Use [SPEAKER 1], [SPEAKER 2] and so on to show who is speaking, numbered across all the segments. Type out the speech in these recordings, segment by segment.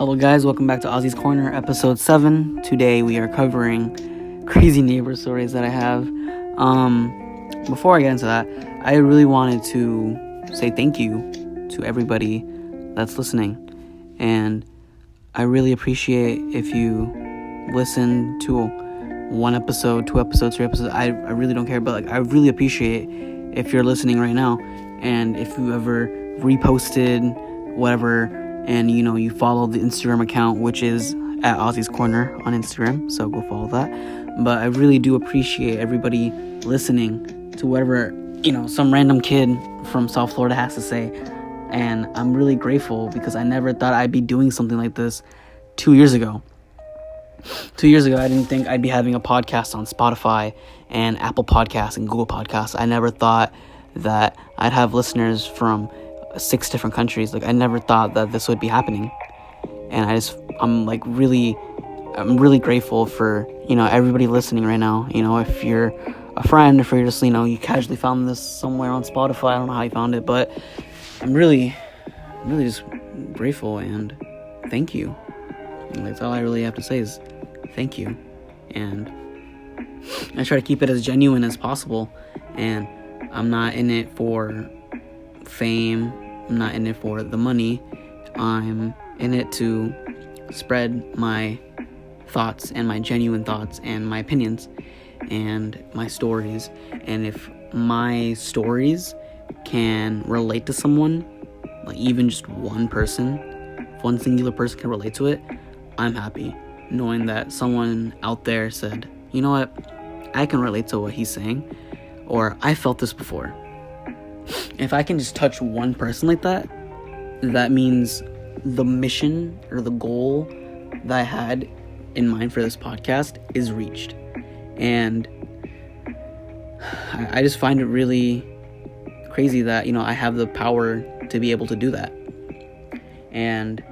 [SPEAKER 1] Hello, guys. Welcome back to Ozzy's Corner, episode 7. Today we are covering crazy neighbor stories that I have. Um, before I get into that, I really wanted to say thank you to everybody that's listening. And I really appreciate if you listen to one episode, two episodes, three episodes. I, I really don't care, but like I really appreciate if you're listening right now and if you ever reposted whatever and you know you follow the Instagram account which is at Ozzy's Corner on Instagram, so go follow that. But I really do appreciate everybody listening to whatever, you know, some random kid from South Florida has to say. And I'm really grateful because I never thought I'd be doing something like this 2 years ago. 2 years ago I didn't think I'd be having a podcast on Spotify and Apple Podcasts and Google Podcasts. I never thought that I'd have listeners from six different countries. Like I never thought that this would be happening. And I just I'm like really I'm really grateful for, you know, everybody listening right now. You know, if you're a friend, if you're just, you know, you casually found this somewhere on Spotify, I don't know how you found it, but I'm really really just grateful and thank you. And that's all I really have to say is thank you. And I try to keep it as genuine as possible and I'm not in it for fame. I'm not in it for the money. I'm in it to spread my thoughts and my genuine thoughts and my opinions and my stories. And if my stories can relate to someone, like even just one person, if one singular person can relate to it, I'm happy knowing that someone out there said, you know what, I can relate to what he's saying, or I felt this before if I can just touch one person like that, that means the mission or the goal that I had in mind for this podcast is reached. And I just find it really crazy that, you know, I have the power to be able to do that. And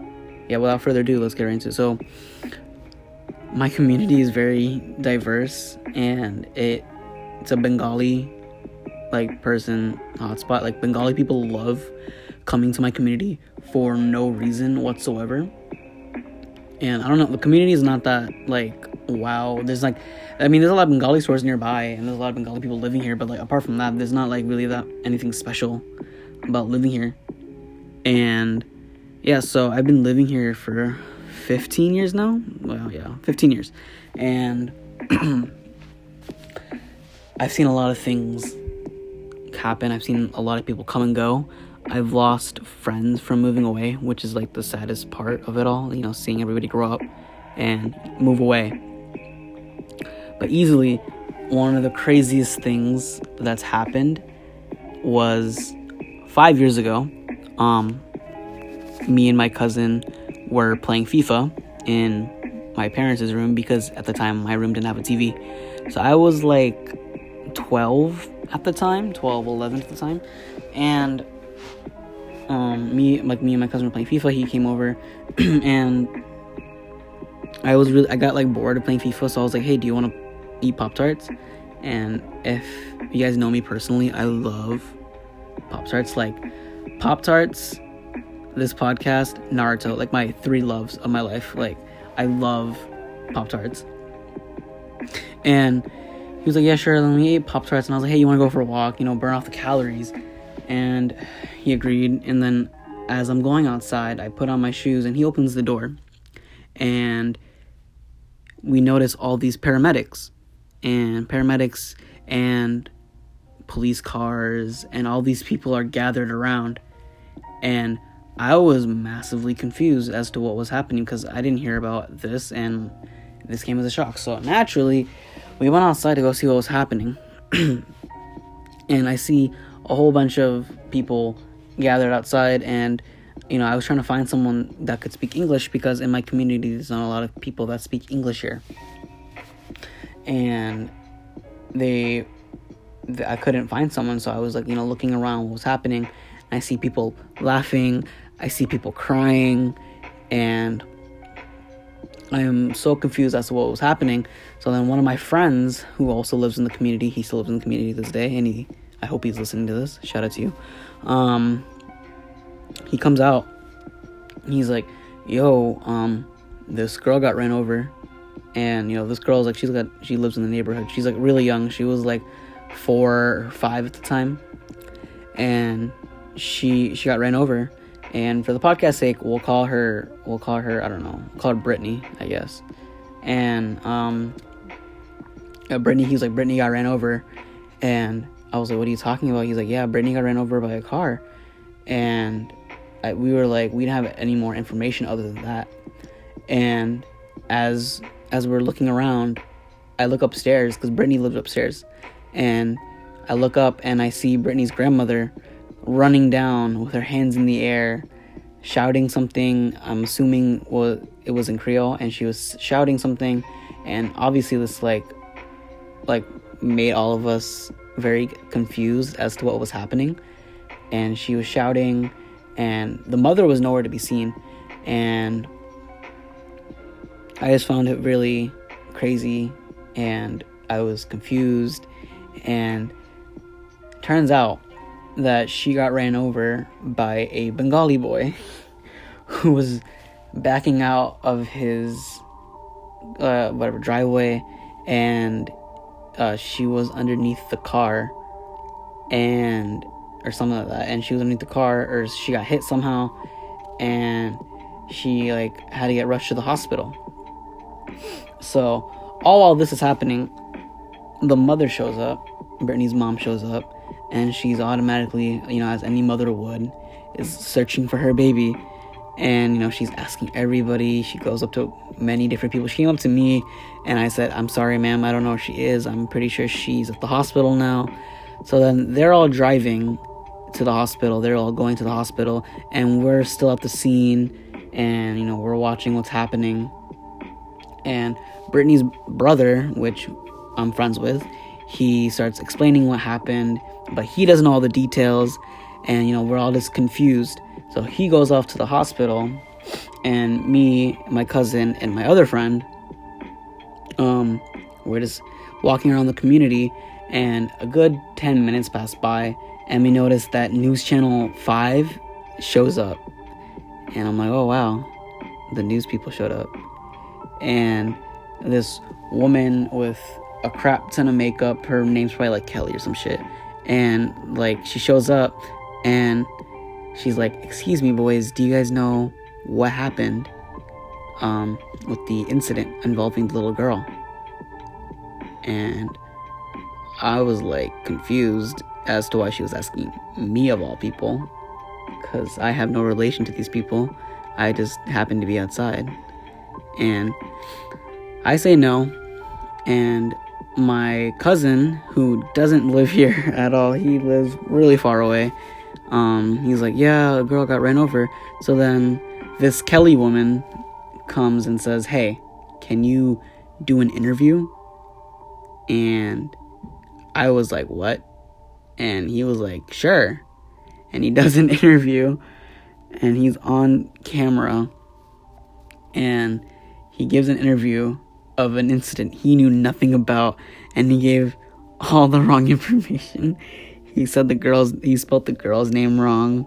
[SPEAKER 1] yeah, without further ado, let's get right into it. So, my community is very diverse and it it's a Bengali like person hotspot. Like Bengali people love coming to my community for no reason whatsoever. And I don't know, the community is not that like wow. There's like I mean there's a lot of Bengali stores nearby and there's a lot of Bengali people living here, but like apart from that, there's not like really that anything special about living here. And yeah, so I've been living here for 15 years now. Well, yeah, 15 years. And I've seen a lot of things happen. I've seen a lot of people come and go. I've lost friends from moving away, which is like the saddest part of it all, you know, seeing everybody grow up and move away. But easily, one of the craziest things that's happened was five years ago. Um, me and my cousin were playing FIFA in my parents' room because at the time my room didn't have a TV. So I was like 12 at the time 12 11 at the time. And um me like me and my cousin were playing fifa he came over and i was really i got like bored of playing fifa so i was like hey do you want to eat pop tarts and if you guys know me personally i love pop tarts like pop tarts this podcast naruto like my three loves of my life. Like i love pop tarts and he was like, yeah, sure, let me eat Pop Tarts. And I was like, hey, you want to go for a walk, you know, burn off the calories? And he agreed. And then as I'm going outside, I put on my shoes and he opens the door. And we notice all these paramedics and paramedics and police cars and all these people are gathered around. And I was massively confused as to what was happening because I didn't hear about this and this came as a shock. So naturally, we went outside to go see what was happening. and I see a whole bunch of people gathered outside and you know, I was trying to find someone that could speak English because in my community there's not a lot of people that speak English here. And they, they I couldn't find someone, so I was like, you know, looking around what was happening. I see people laughing, I see people crying, and I am so confused as to what was happening. So then one of my friends who also lives in the community, he still lives in the community this day, and he I hope he's listening to this. Shout out to you. Um he comes out. He's like, yo, um, this girl got ran over, and you know this girl's like she's got she lives in the neighborhood. She's like really young. She was like four or five at the time, and she she got ran over. And for the podcast sake, we'll call her we'll call her I don't know we'll call her Brittany I guess. And um, uh, Brittany he's like Brittany got ran over, and I was like, what are you talking about? He's like, yeah, Brittany got ran over by a car, and I, we were like, we didn't have any more information other than that. And as as we're looking around, I look upstairs because Brittany lives upstairs, and I look up and I see Brittany's grandmother running down with her hands in the air, shouting something. I'm assuming it was in Creole, and she was shouting something, and obviously this like like made all of us very confused as to what was happening. And she was shouting, and the mother was nowhere to be seen, and I just found it really crazy and I was confused and turns out that she got ran over by a Bengali boy who was backing out of his uh, whatever driveway and uh, she was underneath the car and or something like that and she was underneath the car or she got hit somehow and she like had to get rushed to the hospital so, all while this is happening, the mother shows up. Brittany's mom shows up, and she's automatically, you know, as any mother would, is searching for her baby. And, you know, she's asking everybody. She goes up to many different people. She came up to me, and I said, I'm sorry, ma'am, I don't know where she is. I'm pretty sure she's at the hospital now. So then they're all driving to the hospital. They're all going to the hospital, and we're still at the scene, and, you know, we're watching what's happening and Brittany's brother, which I'm friends with, he starts explaining what happened, but he doesn't know all the details, and you know, we're all just confused. So he goes off to the hospital, and me, my cousin, and my other friend, um, we're just walking around the community, and a good 10 minutes pass by, and we notice that News Channel 5 shows up. And I'm like, oh wow, the news people showed up and this woman with a crap ton of makeup. Her name's probably like Kelly or some shit. And like she shows up and she's like, "Excuse me, boys, do you guys know what happened um, with the incident involving the little girl?" And I was like confused as to why she was asking me of all people, because I have no relation to these people. I just happened to be outside. And I say no. And my cousin, who doesn't live here at all, he lives really far away. Um, he's like, Yeah, a girl got ran over. So then this Kelly woman comes and says, Hey, can you do an interview? And I was like, What? And he was like, Sure. And he does an interview and he's on camera and he gives an interview of an incident he knew nothing about and he gave all the wrong information. He said the girl's he spelled the girl's name wrong.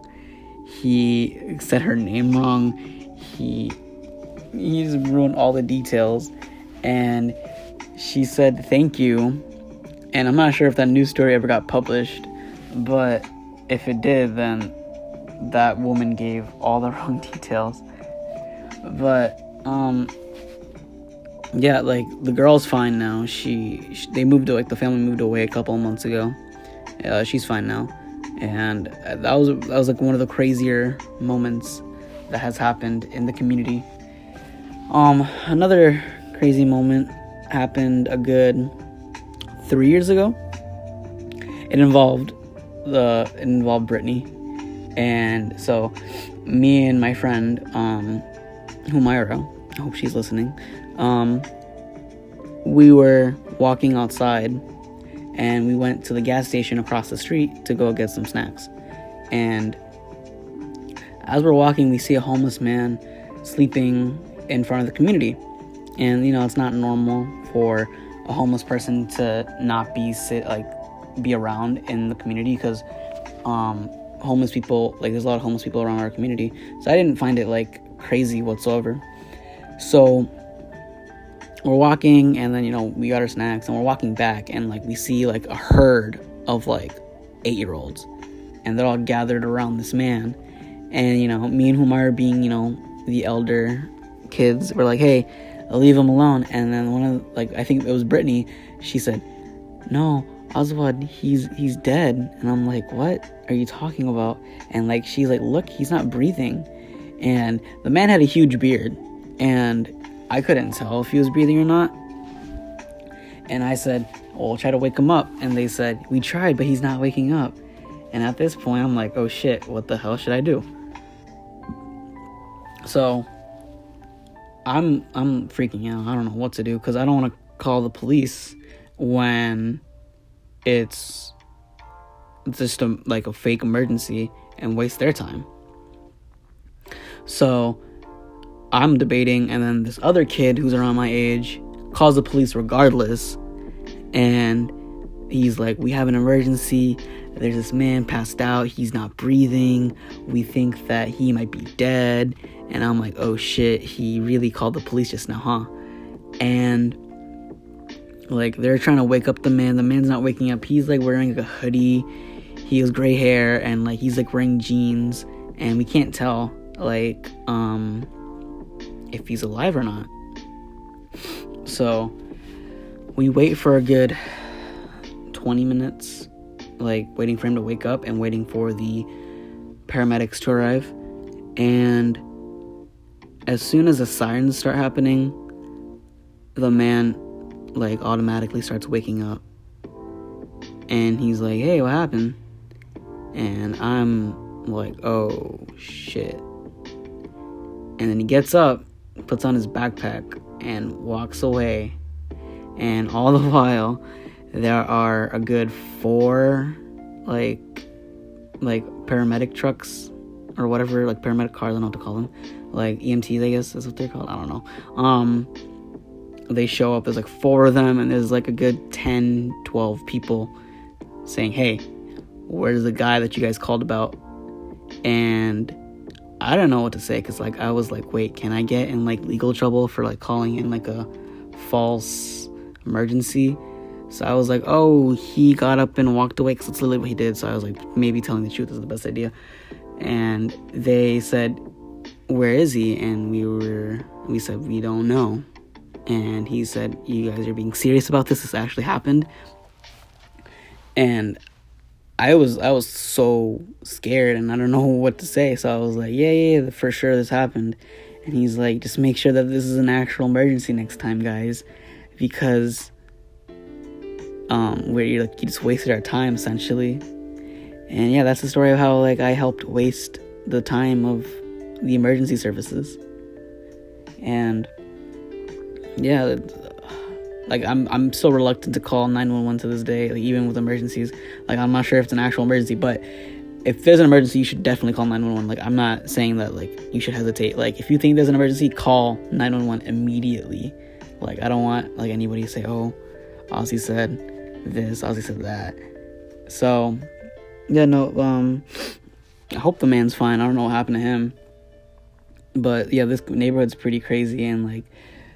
[SPEAKER 1] He said her name wrong. He he just ruined all the details and she said thank you. And I'm not sure if that news story ever got published, but if it did then that woman gave all the wrong details. But um yeah, like the girl's fine now. She, she, they moved like the family moved away a couple months ago. Uh, she's fine now, and that was that was like one of the crazier moments that has happened in the community. Um, another crazy moment happened a good three years ago. It involved the it involved Brittany, and so me and my friend um, Humaira, I hope she's listening um, we were walking outside and we went to the gas station across the street to go get some snacks. And as we're walking, we see a homeless man sleeping in front of the community. And you know, it's not normal for a homeless person to not be sit like be around in the community because um, homeless people like there's a lot of homeless people around our community. So I didn't find it like crazy whatsoever. So we're walking and then you know we got our snacks and we're walking back and like we see like a herd of like eight year olds and they're all gathered around this man. And you know me and Humar being you know the elder kids were like hey leave him alone. And then one of like I think it was Brittany she said no Oswald he's he's dead. And I'm like what are you talking about? And like she's like look he's not breathing. And the man had a huge beard. And I couldn't tell if he was breathing or not. And I said, Well, try to wake him up. And they said, We tried, but he's not waking up. And at this point, I'm like, Oh shit, what the hell should I do? So I'm I'm freaking out. I don't know what to do because I don't want to call the police when it's just a, like a fake emergency and waste their time. So I'm debating, and then this other kid who's around my age calls the police regardless, and he's like, "We have an emergency. There's this man passed out. He's not breathing. We think that he might be dead." And I'm like, "Oh shit! He really called the police just now, huh?" And like they're trying to wake up the man. The man's not waking up. He's like wearing a hoodie. He has gray hair and like he's like wearing jeans, and we can't tell like um if he's alive or not. So we wait for a good 20 minutes, like waiting for him to wake up and waiting for the paramedics to arrive. And as soon as the sirens start happening, the man like automatically starts waking up. And he's like, "Hey, what happened?" And I'm like, "Oh shit." And then he gets up puts on his backpack and walks away. And all the while, there are a good four, like, like paramedic trucks or whatever, like paramedic cars. I don't know what to call them, like EMTs, I guess is what they're called. I don't know. Um, they show up. There's like four of them, and there's like a good 10, 12 people saying, "Hey, where's the guy that you guys called about?" And I don't know what to say because like I was like, wait, can I get in like legal trouble for like calling in like a false emergency? So I was like, oh, he got up and walked away because that's literally what he did. So I was like, maybe telling the truth is the best idea. And they said, where is he? And we were, we said, we don't know. And he said, you guys are being serious about this. This actually happened. And I was I was so scared and I don't know what to say. So I was like, yeah, yeah, for sure this happened. And he's like, just make sure that this is an actual emergency next time, guys, because um, where you like you just wasted our time essentially. And yeah, that's the story of how like I helped waste the time of the emergency services. And yeah, like I'm I'm still reluctant to call 911 to this day, like even with emergencies. Like I'm not sure if it's an actual emergency, but if there's an emergency, you should definitely call 911. Like I'm not saying that like you should hesitate. Like if you think there's an emergency, call 911 immediately. Like I don't want like anybody to say, "Oh, Ozzy said this, Ozzy said that." So, yeah, no um I hope the man's fine. I don't know what happened to him. But yeah, this neighborhood's pretty crazy and like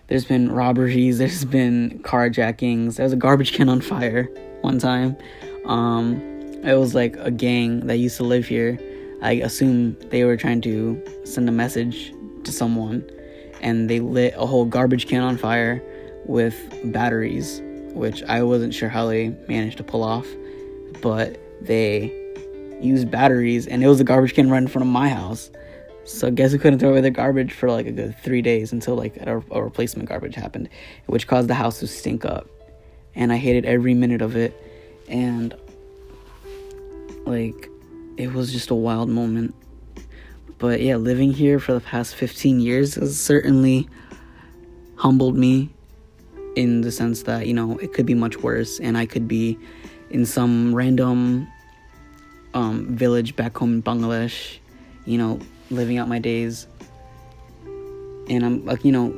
[SPEAKER 1] there's been robberies, there's been carjackings. There was a garbage can on fire one time. Um, it was like a gang that used to live here. I assume they were trying to send a message to someone and they lit a whole garbage can on fire with batteries, which I wasn't sure how they managed to pull off, but they used batteries and it was a garbage can right in front of my house. So I guess we couldn't throw away the garbage for like a good three days until like a, a replacement garbage happened, which caused the house to stink up. And I hated every minute of it. And like it was just a wild moment. But yeah, living here for the past 15 years has certainly humbled me in the sense that, you know, it could be much worse and I could be in some random um, village back home in Bangladesh, you know, living out my days. And I'm like, you know,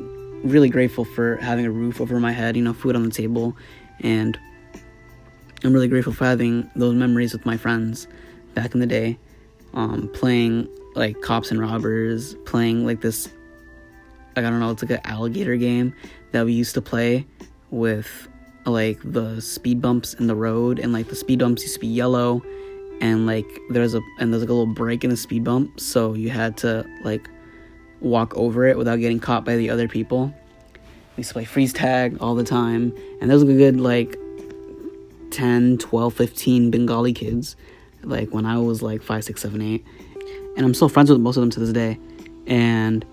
[SPEAKER 1] really grateful for having a roof over my head, you know, food on the table, and I'm really grateful for having those memories with my friends back in the day, um, playing like cops and robbers, playing like this like I don't know, it's like an alligator game that we used to play with like the speed bumps in the road and like the speed bumps used to be yellow and like there's a and there's like a little break in the speed bump so you had to like walk over it without getting caught by the other people. We used to play freeze tag all the time and there was a good like 10 12 15 bengali kids like when i was like 5 6 7 8 and i'm still friends with most of them to this day. And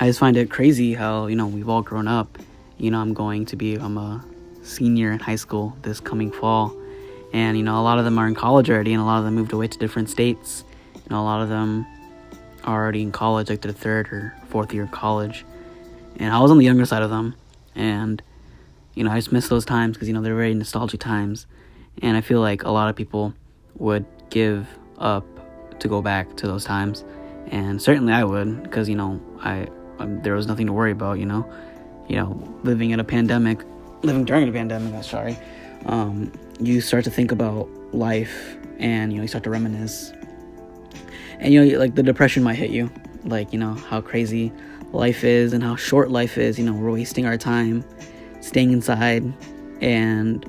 [SPEAKER 1] i just find it crazy how you know we've all grown up. You know i'm going to be i'm a senior in high school this coming fall and you know a lot of them are in college already and a lot of them moved away to different states. You know a lot of them are already in college like their third or fourth year of college. And i was on the younger side of them. And you know i just miss those times because you know they're very nostalgic times. And i feel like a lot of people would give up to go back to those times. And certainly i would because you know i um, there was nothing to worry about you know. You know living in a pandemic living during a pandemic i'm sorry. Um, you start to think about life and you know you start to reminisce. And you know like the depression might hit you. Like you know how crazy life is and how short life is. You know we're wasting our time staying inside and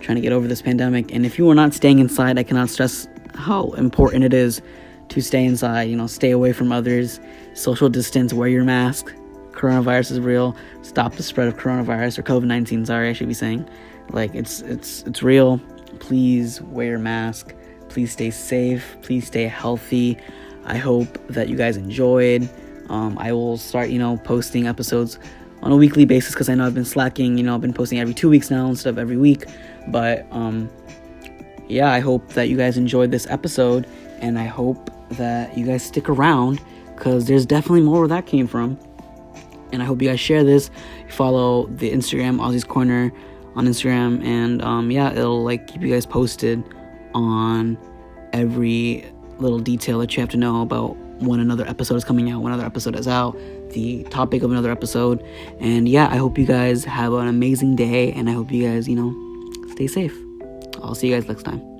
[SPEAKER 1] trying to get over this pandemic. And if you are not staying inside i cannot stress how important it is to stay inside. You know stay away from others social distance wear your mask. Coronavirus is real. Stop the spread of coronavirus or covid-19 sorry i should be saying like it's it's it's real. Please wear your mask. Please stay safe. Please stay healthy. I hope that you guys enjoyed. Um, I will start, you know, posting episodes on a weekly basis because I know I've been slacking. You know, I've been posting every two weeks now instead of every week. But um, yeah, I hope that you guys enjoyed this episode, and I hope that you guys stick around because there's definitely more where that came from. And I hope you guys share this. Follow the Instagram Ozzy's Corner on Instagram, and um, yeah, it'll like keep you guys posted on every little detail that you have to know about when another episode is coming out, when another episode is out, the topic of another episode, and yeah, I hope you guys have an amazing day, and I hope you guys, you know, stay safe. I'll see you guys next time.